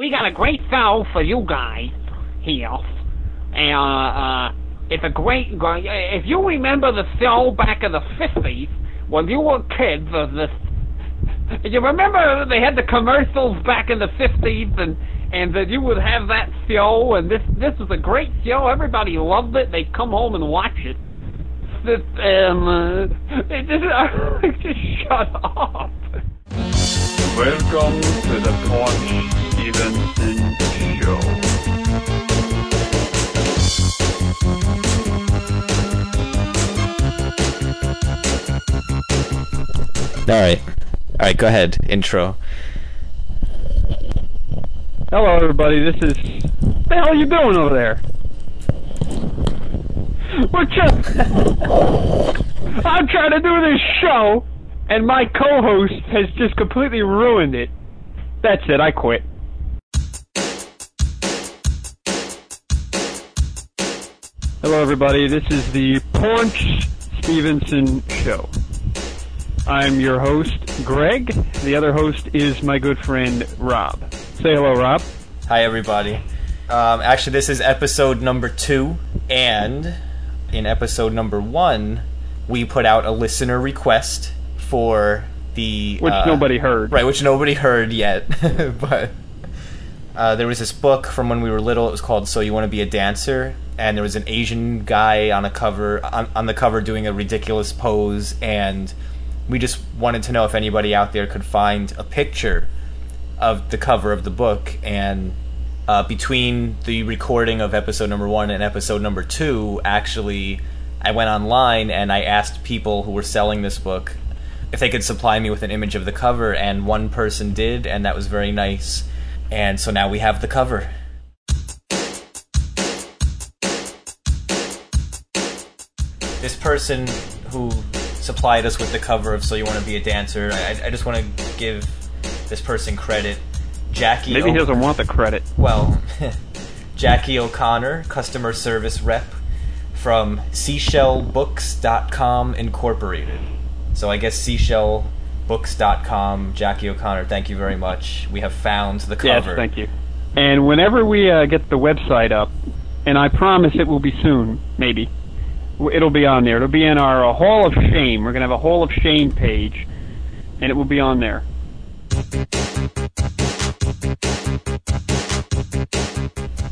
we got a great show for you guys here. And, uh, uh, it's a great, if you remember the show back in the 50s, when you were kids, uh, this, you remember they had the commercials back in the 50s and, and that you would have that show and this, this was a great show. Everybody loved it. They'd come home and watch it. This, um, uh, it just, just shut up. Welcome to the Paunch Stevenson Show. All right, all right. Go ahead. Intro. Hello, everybody. This is. What the hell are you doing over there? What's up? I'm trying to do this show, and my co-host has just completely ruined it. That's it. I quit. Hello, everybody. This is the Paunch Stevenson Show. I'm your host, Greg. The other host is my good friend, Rob. Say hello, Rob. Hi, everybody. Um, actually, this is episode number two, and in episode number one, we put out a listener request for the Which uh, nobody heard. right, which nobody heard yet, but uh, there was this book from when we were little. It was called "So You Want to Be a Dancer," and there was an Asian guy on a cover on, on the cover doing a ridiculous pose, and we just wanted to know if anybody out there could find a picture of the cover of the book and. Uh, between the recording of episode number one and episode number two, actually, I went online and I asked people who were selling this book if they could supply me with an image of the cover, and one person did, and that was very nice. And so now we have the cover. This person who supplied us with the cover of So You Want to Be a Dancer, I, I just want to give this person credit. Jackie. Maybe he doesn't want the credit. well, Jackie O'Connor, customer service rep from seashellbooks.com incorporated. So I guess seashellbooks.com, Jackie O'Connor, thank you very much. We have found the cover. Yes, thank you. And whenever we uh, get the website up, and I promise it will be soon, maybe, it'll be on there. It'll be in our uh, Hall of Shame. We're going to have a Hall of Shame page, and it will be on there.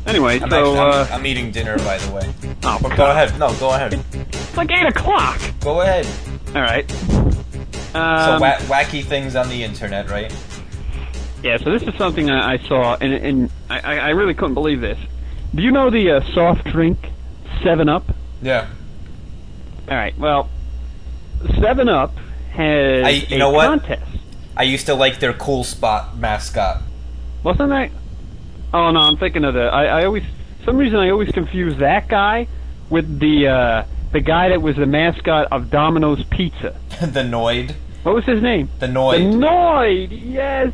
Anyway, I'm, so, actually, uh, I'm, I'm eating dinner, by the way. oh, But go ahead. No, go ahead. It's like 8 o'clock. Go ahead. All right. So Um, wa- wacky things on the internet, right? Yeah, so this is something I, I saw, and, and I, I I really couldn't believe this. Do you know the uh, soft drink Seven Up? Yeah. All right. Well, Seven Up has I- you a know what? contest. I used to like their cool spot mascot. Wasn't that? Oh no, I'm thinking of the. I, I always, some reason I always confuse that guy with the uh, the guy that was the mascot of Domino's Pizza. the Noid. What was his name? The Noid. The Noid. Yes.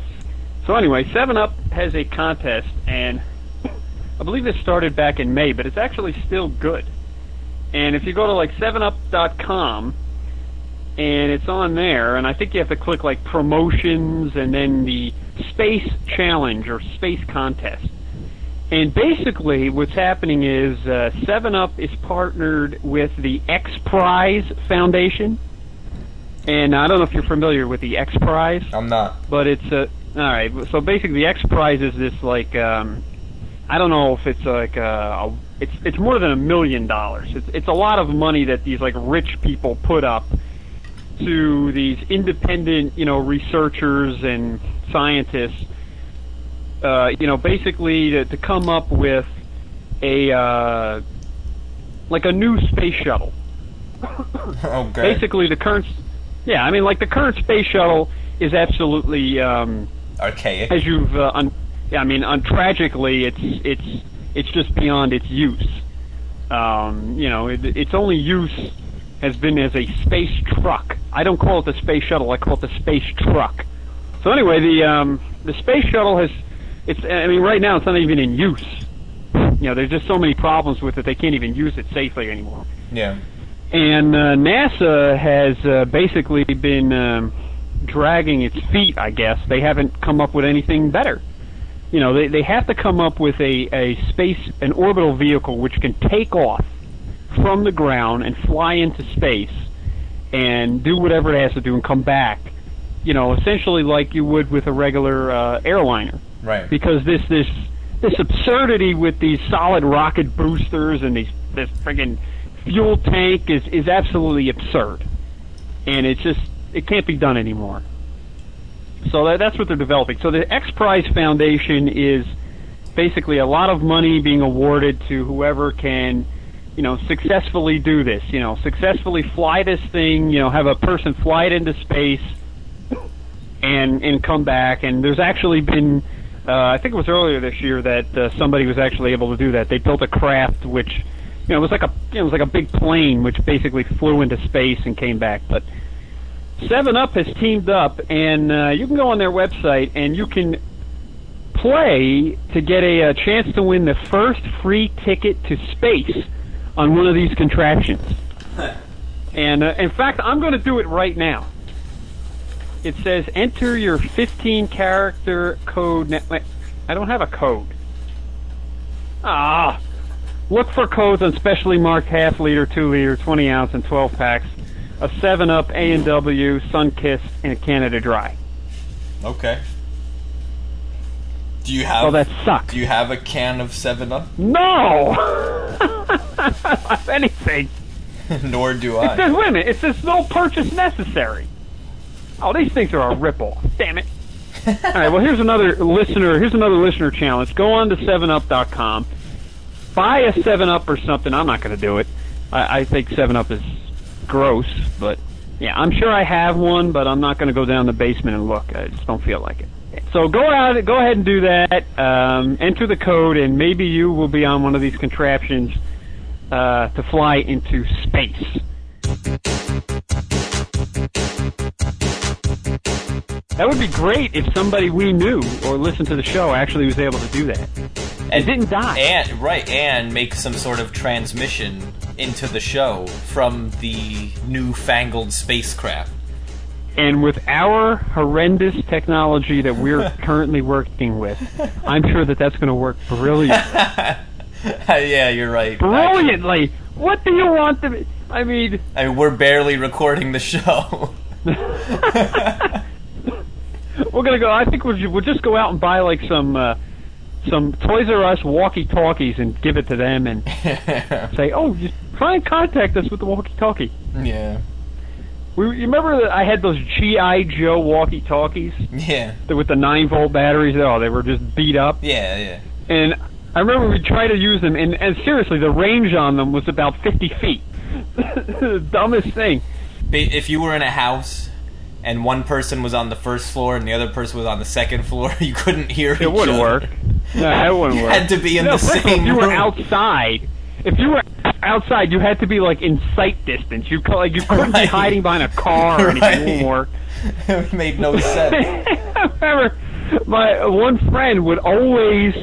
So anyway, Seven Up has a contest, and I believe this started back in May, but it's actually still good. And if you go to like 7up.com, and it's on there, and I think you have to click like promotions and then the space challenge or space contest. And basically, what's happening is uh, Seven Up is partnered with the X Prize Foundation, and I don't know if you're familiar with the X Prize I'm not. but it's a all right. So basically, the X Prize is this like um, I don't know if it's like uh, a, it's it's more than a million dollars. It's it's a lot of money that these like rich people put up to these independent you know researchers and scientists. Uh, you know, basically to, to come up with a uh, like a new space shuttle Okay. basically the current yeah i mean like the current space shuttle is absolutely um Archaic. as you've uh, un- yeah i mean un- tragically it's it's it's just beyond its use um you know it, its only use has been as a space truck i don't call it the space shuttle i call it the space truck so anyway the um the space shuttle has it's i mean right now it's not even in use you know there's just so many problems with it they can't even use it safely anymore Yeah. and uh, NASA has uh, basically been um, dragging its feet. I guess they haven't come up with anything better. you know, they they have to come up with a a space an orbital vehicle which can take off from the ground and fly into space and do whatever it has to do and come back. You know, essentially like you would with a regular uh, airliner Right. because this this this absurdity with these solid rocket boosters and these this friggin' fuel tank is is absolutely absurd, and it's just it can't be done anymore. So that, that's what they're developing. So the X Prize Foundation is basically a lot of money being awarded to whoever can, you know, successfully do this. You know, successfully fly this thing. You know, have a person fly it into space and and come back. And there's actually been, uh, I think it was earlier this year that uh, somebody was actually able to do that. They built a craft which, you know, it was like a you know, it was like a big plane which basically flew into space and came back. But Seven Up has teamed up, and uh, you can go on their website and you can play to get a, a chance to win the first free ticket to space on one of these contraptions. and uh, in fact, I'm going to do it right now. It says enter your 15 character code. Ne- wait, I don't have a code. Ah, look for codes on specially marked half liter, two liter, 20 ounce, and 12 packs A 7 Up, A and W, Sunkist, and Canada Dry. Okay. Do you have Oh, that sucks. Do you have a can of Seven Up? No! if anything. Nor do I. It says, I. wait a minute, it says no purchase necessary. Oh, these things are a ripoff. Damn it. All right, well, here's another listener. Here's another listener challenge. Go on to 7up.com. Buy a 7up or something. I'm not going to do it. I, I think 7up is gross, but yeah, I'm sure I have one, but I'm not going to go down the basement and look. I just don't feel like it. So go out, go ahead and do that. Um, enter the code, and maybe you will be on one of these contraptions uh, to fly into space. That would be great if somebody we knew or listened to the show actually was able to do that. And didn't die. And right, and make some sort of transmission into the show from the newfangled spacecraft. And with our horrendous technology that we're currently working with, I'm sure that that's going to work brilliantly. yeah, you're right. brilliantly. What do you want to? Be? I mean, I mean, we're barely recording the show. we're gonna go. I think we'll, we'll just go out and buy like some uh, some Toys R Us walkie-talkies and give it to them and say, "Oh, just try and contact us with the walkie-talkie." yeah, We, you remember that I had those GI Joe walkie-talkies yeah, that with the nine volt batteries? Oh, they were just beat up. yeah, yeah. And I remember we tried to use them, and, and seriously, the range on them was about 50 feet. the dumbest thing. If you were in a house and one person was on the first floor and the other person was on the second floor, you couldn't hear It each wouldn't other. work. No, that wouldn't You work. had to be in no, the first of same If you were room. outside, if you were outside, you had to be like in sight distance. You co- like you couldn't Right. be hiding behind a car or anything. It Right. wouldn't it made no sense. I remember my one friend would always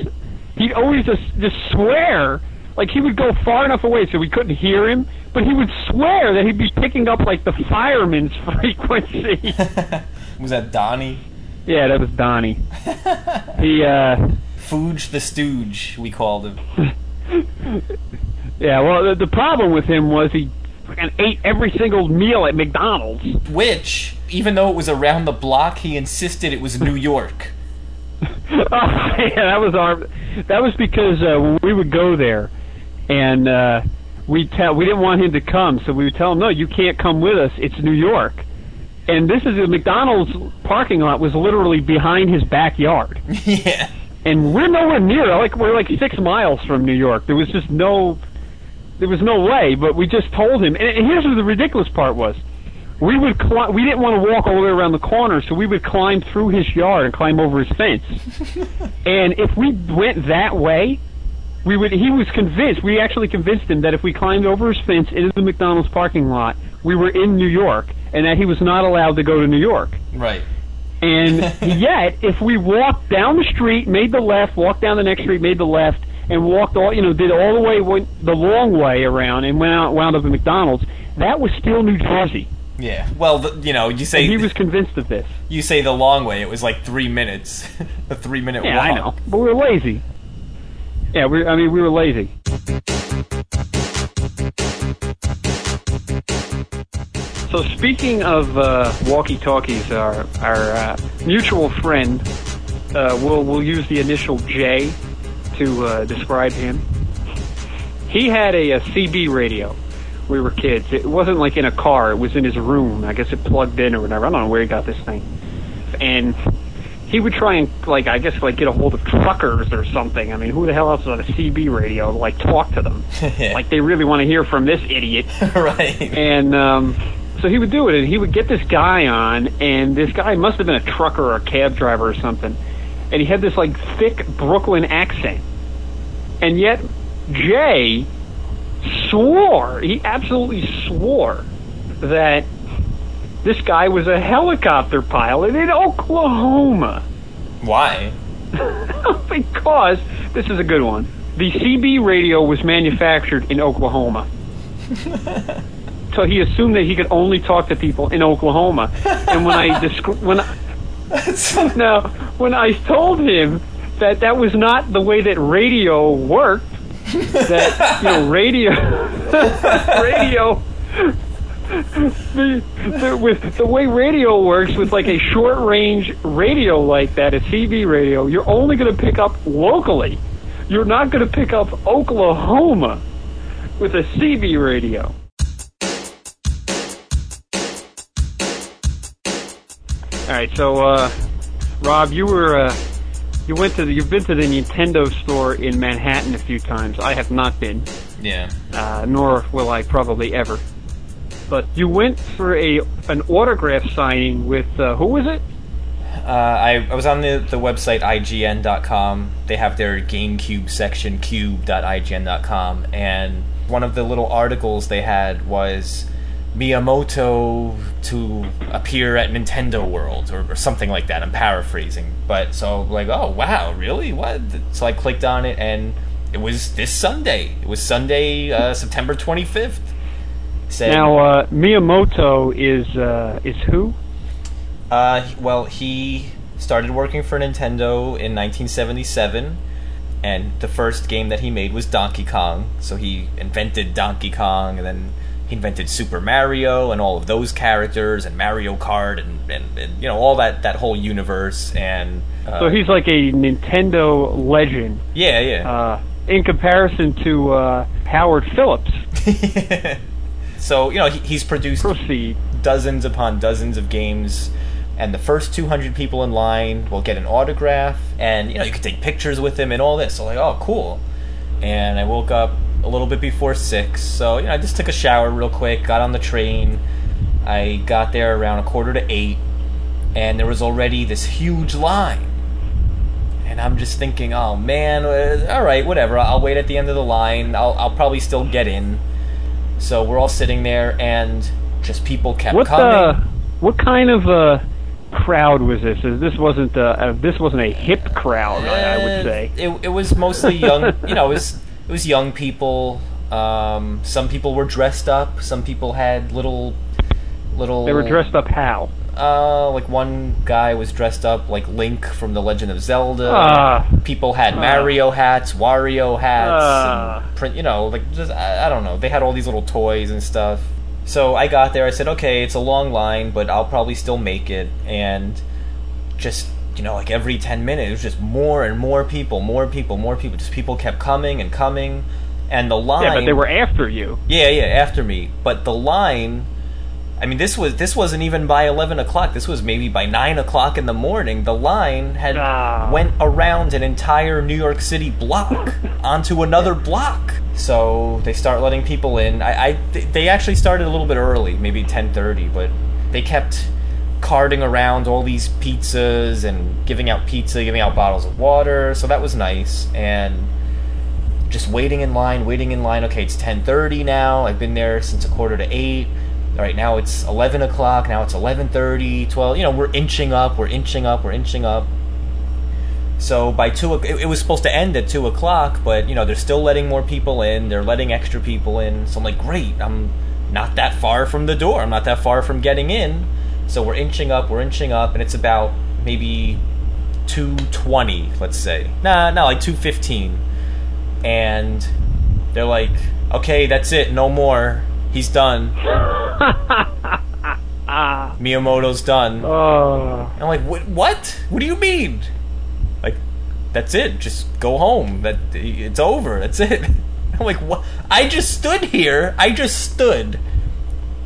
he'd always just just swear like he would go far enough away so we couldn't hear him, but he would swear that he'd be picking up like the fireman's frequency. was that Donnie? yeah, that was Donnie. He uh Fooge the Stooge, we called him. yeah, well the, the problem with him was he fucking ate every single meal at McDonald's. Which, even though it was around the block, he insisted it was New York. oh, yeah, that was our. That was because uh, we would go there, and uh, we tell we didn't want him to come, so we would tell him, "No, you can't come with us. It's New York." And this is a McDonald's parking lot was literally behind his backyard, yeah. and we're nowhere near. Like we're like six miles from New York. There was just no, there was no way. But we just told him. And, and here's what the ridiculous part was: we would cli- we didn't want to walk all the way around the corner, so we would climb through his yard and climb over his fence. and if we went that way, we would. He was convinced. We actually convinced him that if we climbed over his fence into the McDonald's parking lot, we were in New York, and that he was not allowed to go to New York. Right. And yet, if we walked down the street, made the left, walked down the next street, made the left, and walked all, you know, did all the way, went the long way around, and went out, wound up at McDonald's, that was still New Jersey. Yeah. Well, the, you know, you say And he was convinced of this. you say the long way. It was like three minutes, a three minute Yeah, walk. I know. But we were lazy. Yeah, we. I mean, we were lazy. So speaking of uh, walkie-talkies, our our uh, mutual friend, uh, we'll we'll use the initial J to uh, describe him. He had a, a CB radio. We were kids. It wasn't like in a car. It was in his room. I guess it plugged in or whatever. I don't know where he got this thing. And he would try and like I guess like get a hold of truckers or something. I mean, who the hell else is on a CB radio to like talk to them? like they really want to hear from this idiot. right. And um, so he would do it, and he would get this guy on, and this guy must have been a trucker or a cab driver or something, and he had this like thick Brooklyn accent, and yet Jay swore he absolutely swore that this guy was a helicopter pilot in Oklahoma Why? because this is a good one. The CB radio was manufactured in Oklahoma. so he assumed that he could only talk to people in Oklahoma. And when I descri- when I, now when I told him that that was not the way that radio worked, that you know radio radio the, the, with the way radio works with like a short range radio like that, a CB radio, you're only going to pick up locally. You're not going to pick up Oklahoma with a CB radio. All right, so uh, Rob, you were uh, you went to the, you've been to the Nintendo store in Manhattan a few times. I have not been Yeah. uh, nor will I probably ever. But you went for a an autograph signing with uh, who was it? Uh, I, I was on the, the website IGN.com. They have their GameCube section, cube.ign.com, and one of the little articles they had was Miyamoto to appear at Nintendo World or, or something like that. I'm paraphrasing, but so like, oh wow, really? What? So I clicked on it, and it was this Sunday. It was Sunday, uh, September 25th. Now uh, Miyamoto is uh, is who? Uh, well, he started working for Nintendo in 1977, and the first game that he made was Donkey Kong. So he invented Donkey Kong, and then he invented Super Mario and all of those characters, and Mario Kart, and, and, and you know all that that whole universe. And uh, So he's like a Nintendo legend yeah, yeah. uh, in comparison to uh, Howard Phillips. so you know he, he's produced Proceed. dozens upon dozens of games and the first 200 people in line will get an autograph and you know you can take pictures with him and all this. So like oh cool. And i woke up a little bit before six so you know i just took a shower real quick got on the train. I got there around a quarter to eight and there was already this huge line. And i'm just thinking oh man uh, all right whatever. I'll wait at the end of the line. I'll, I'll probably still get in so we're all sitting there and just people kept What coming uh, what kind of uh, crowd was this? Is This wasn't uh, uh, this wasn't a hip crowd, I, I would Uh, say. it, it was mostly young. you know, it was it was young people. Um, some people were dressed up. Some people had little little. They were dressed up how? Uh, like one guy was dressed up like Link from The Legend of Zelda. Ah. people had Mario hats, Wario hats, Ah. and print. You know, like just I, I don't know. They had all these little toys and stuff. So I got there. I said, okay, it's a long line, but I'll probably still make it. And just you know, like every ten minutes, it was just more and more people, more people, more people. Just people kept coming and coming, and the line. Yeah, but they were after you. Yeah, yeah, after me. But the line, I mean, this was this wasn't even by eleven o'clock. This was maybe by nine o'clock in the morning. The line had ah. went around an entire New York City block onto another block. So they start letting people in. I, I they actually started a little bit early, maybe ten thirty, but they kept carting around all these pizzas and giving out pizza, giving out bottles of water. So that was nice and just waiting in line, waiting in line. Okay, it's 10:30 now. I've been there since a quarter to 8 right, now it's eleven o'clock. Now it's 11:30, 12. You know, we're inching up. We're inching up. We're inching up. So by 2 it, it was supposed to end at two o'clock, but you know they're still letting more people in. They're letting extra people in. So I'm like, great. I'm not that far from the door. I'm not that far from getting in. So we're inching up, we're inching up, and it's about maybe 220, let's say. Nah, no, like 215. And they're like, okay, that's it, no more. He's done. Miyamoto's done. Oh. I'm like, what? What? What do you mean? Like, that's it. Just go home. That it's over. That's it. I'm like, what? I just stood here. I just stood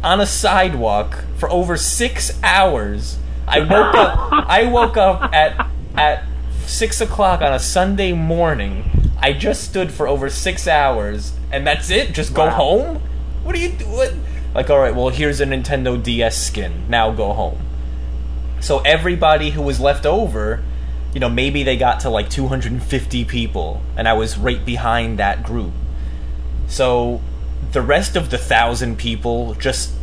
on a sidewalk for over six hours. I woke up. I woke up at at six o'clock on a Sunday morning. I just stood for over six hours, and that's it. Just go Wow. home. What are you doing? Like, all right. Well, here's a Nintendo DS skin. Now go home. So everybody who was left over, you know, maybe they got to like 250 people, and I was right behind that group. So the rest of the thousand people just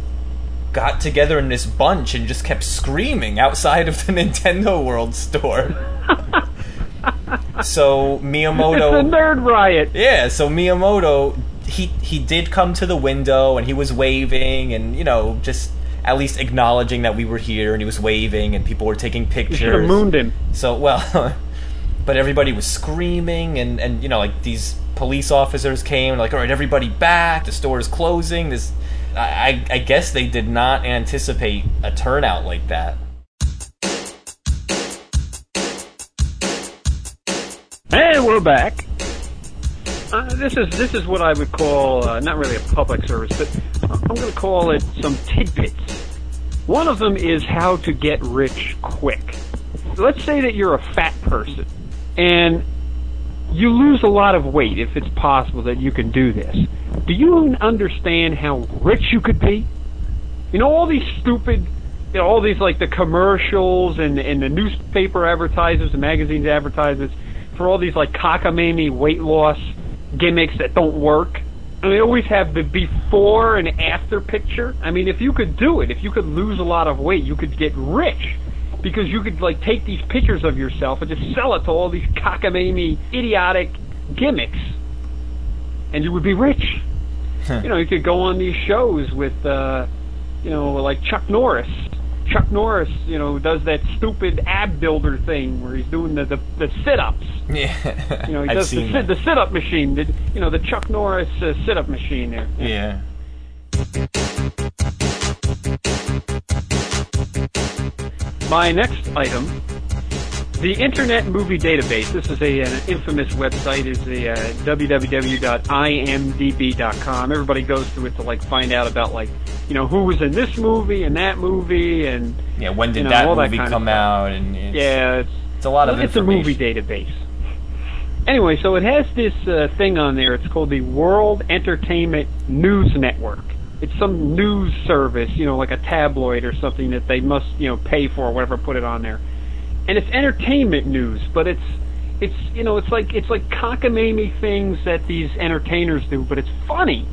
got together in this bunch and just kept screaming outside of the Nintendo World store. so Miyamoto. It's a nerd riot. yeah, so Miyamoto he he did come to the window and he was waving and you know just at least acknowledging that we were here and he was waving and people were taking You should have pictures. mooned him. So well, but everybody was screaming and and you know like these police officers came like all right everybody back the store is closing this I I guess they did not anticipate a turnout like that. Hey, we're back. Uh, this is this is what I would call uh, not really a public service, but I'm going to call it some tidbits. One of them is how to get rich quick. Let's say that you're a fat person and you lose a lot of weight if it's possible that you can do this. Do you understand how rich you could be? You know all these stupid, you know all these like the commercials and and the newspaper advertisements, the magazines advertisements for all these like cockamamie weight loss gimmicks that don't work. And they always have the before and after picture. I mean, if you could do it, if you could lose a lot of weight, you could get rich because you could like take these pictures of yourself and just sell it to all these cockamamie idiotic gimmicks, and you would be rich. you know, you could go on these shows with, uh, you know, like Chuck Norris. Chuck Norris, you know, does that stupid ab builder thing where he's doing the the, the sit ups. Yeah, You know, he I've does the seen sit, that. the sit up machine. The, you know, the Chuck Norris uh, sit up machine there. Yeah. My next item, the Internet Movie Database. This is a, an infamous website. Is the uh, www.imdb.com. Everybody goes to it to like find out about like you know who was in this movie and that movie and Yeah, when did You know, that that movie kind come out? And it's, yeah, it's it's a lot of it's a movie database. Anyway, so it has this uh, thing on there. It's called the World Entertainment News Network. It's some news service, you know, like a tabloid or something that they must, you know, pay for or whatever. Put it on there, and it's entertainment news, but it's it's you know it's like it's like cockamamie things that these entertainers do, but it's funny.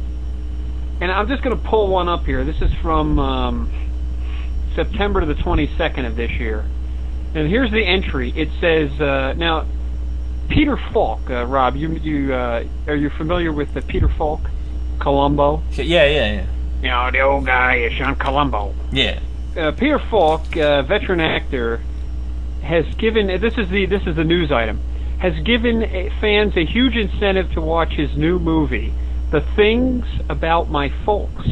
And I'm just going to pull one up here. This is from um, September the 22nd of this year. And here's the entry. It says uh, now, Peter Falk. Uh, Rob, you you uh, are you familiar with the Peter Falk, Columbo? Yeah, yeah, yeah. You know, the old guy is Sean Columbo. Yeah. Uh, Peter Falk, uh, veteran actor, has given. This is the this is the news item. Has given fans a huge incentive to watch his new movie, The Things About My Folks.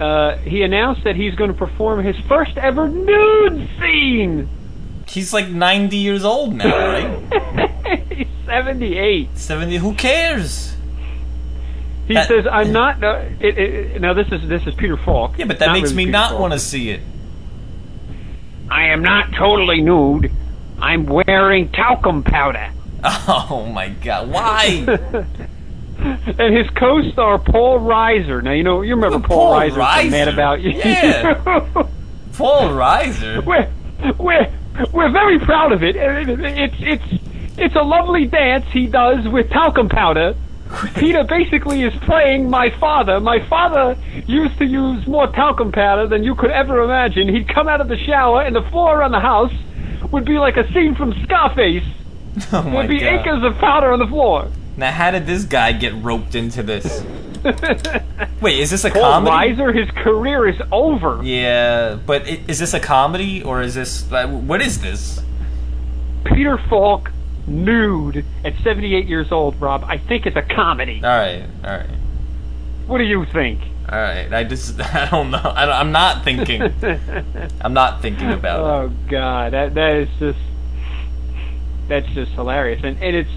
Uh, he announced that he's going to perform his first ever nude scene. He's like 90 years old now, right? He's 78. 70. Who cares? He That- says, "I'm not." Uh, it, it, now this is this is Peter Falk. Yeah, but that makes really me Peter not want to see it. I am not totally nude. I'm wearing talcum powder. Oh my god, why? and his co-star Paul Reiser. Now you know you remember Paul, Paul Reiser, from Mad About You. Yeah. Paul Reiser? we're we're we're very proud of it- It's it's it's a lovely dance he does with talcum powder. Peter basically is playing my father. My father used to use more talcum powder than you could ever imagine. He'd come out of the shower and the floor around the house would be like a scene from Scarface. Oh There'd be god. acres of powder on the floor. Now, how did this guy get roped into this? Wait, is this a Paul comedy? Reiser, his career is over. Yeah, but is this a comedy or is this what is this? Peter Falk nude at 78 years old, Rob. I think it's a comedy. All right, all right, What do you think? all right. I just I don't know. I don't, I'm not thinking. I'm not thinking about it. Oh God, that that is just that's just hilarious, and and it's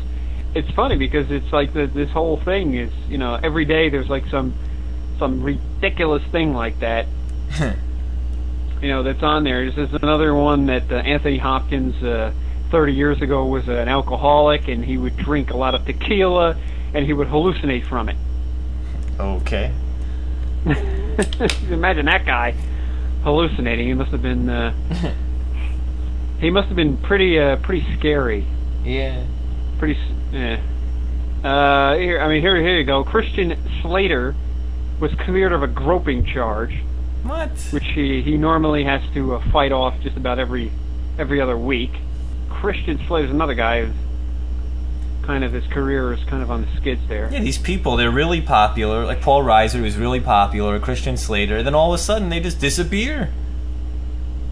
it's funny because it's like the, this whole thing is you know every day there's like some some ridiculous thing like that you know that's on there. This is another one that uh, Anthony Hopkins uh, 30 years ago was an alcoholic, and he would drink a lot of tequila, and he would hallucinate from it. Okay. Imagine that guy hallucinating. He must have been uh, he must have been pretty uh, pretty scary. Yeah. Pretty. Yeah. Uh, here, I mean, here, here you go. Christian Slater was cleared of a groping charge, What? which he he normally has to uh, fight off just about every every other week. Christian Slater's another guy who's kind of his career is kind of on the skids there. Yeah, these people, they're really popular. Like Paul Reiser, who's really popular, Christian Slater, then all of a sudden they just disappear.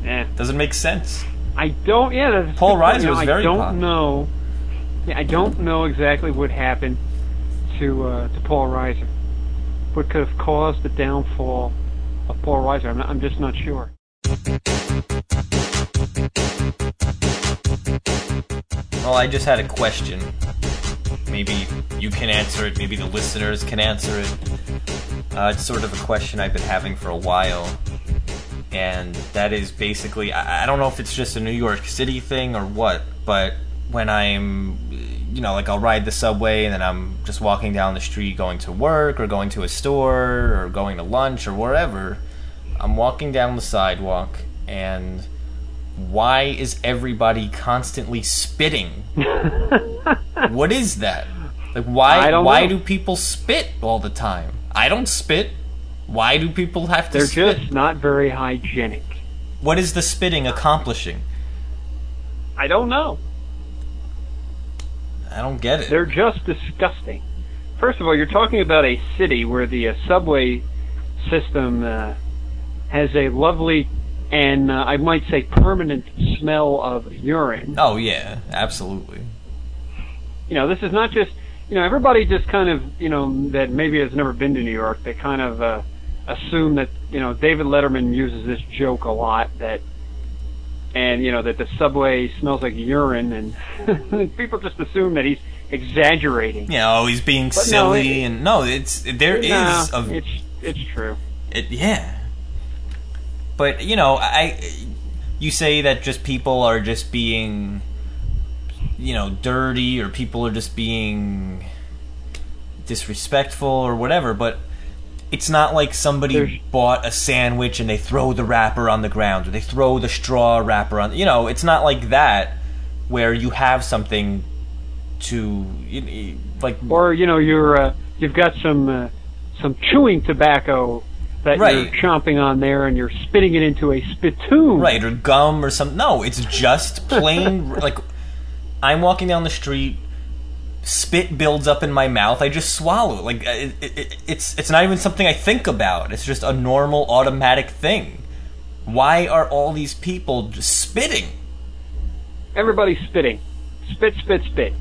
Yeah. Doesn't make sense. I don't. Yeah, Paul. Reiser was very was I don't popular. know. Yeah, I don't know exactly what happened to uh, to Paul Reiser. What could have caused the downfall of Paul Reiser? I'm, not, I'm just not sure. Well, I just had a question. Maybe you can answer it, maybe the listeners can answer it. Uh, it's sort of a question I've been having for a while. And that is basically I, I don't know if it's just a New York City thing or what, but when I'm, you know, like I'll ride the subway and then I'm just walking down the street going to work or going to a store or going to lunch or wherever, I'm walking down the sidewalk and why is everybody constantly spitting? what is that? Like why why know. do people spit all the time? I don't spit. Why do people have to They're spit? just not very hygienic. What is the spitting accomplishing? I don't know. I don't get it. They're just disgusting. First of all, you're talking about a city where the uh, subway system uh, has a lovely and uh, I might say permanent smell of urine. oh yeah, absolutely. you know, this is not just, you know, everybody just kind of, you know, that maybe has never been to New York, they kind of uh, assume that, you know, David Letterman uses this joke a lot that, and, you know, that the subway smells like urine, and people just assume that he's exaggerating. You know, he's being But no, silly it- and no, it's there is No, a it's, it's true. It, yeah. But, you know, I you say that just people are just being you know, dirty or people are just being disrespectful or whatever, but it's not like somebody There's- bought a sandwich and they throw the wrapper on the ground or they throw the straw wrapper on you know, it's not like that where you have something to like Or, you know, you're, uh, you've got some, uh, some chewing tobacco that Right. you're chomping on there and you're spitting it into a spittoon. right or gum or something no it's just plain like i'm walking down the street spit builds up in my mouth i just swallow it like it, it, it, it's it's not even something i think about it's just a normal automatic thing why are all these people just spitting Everybody's spitting. Spit, spit, spit.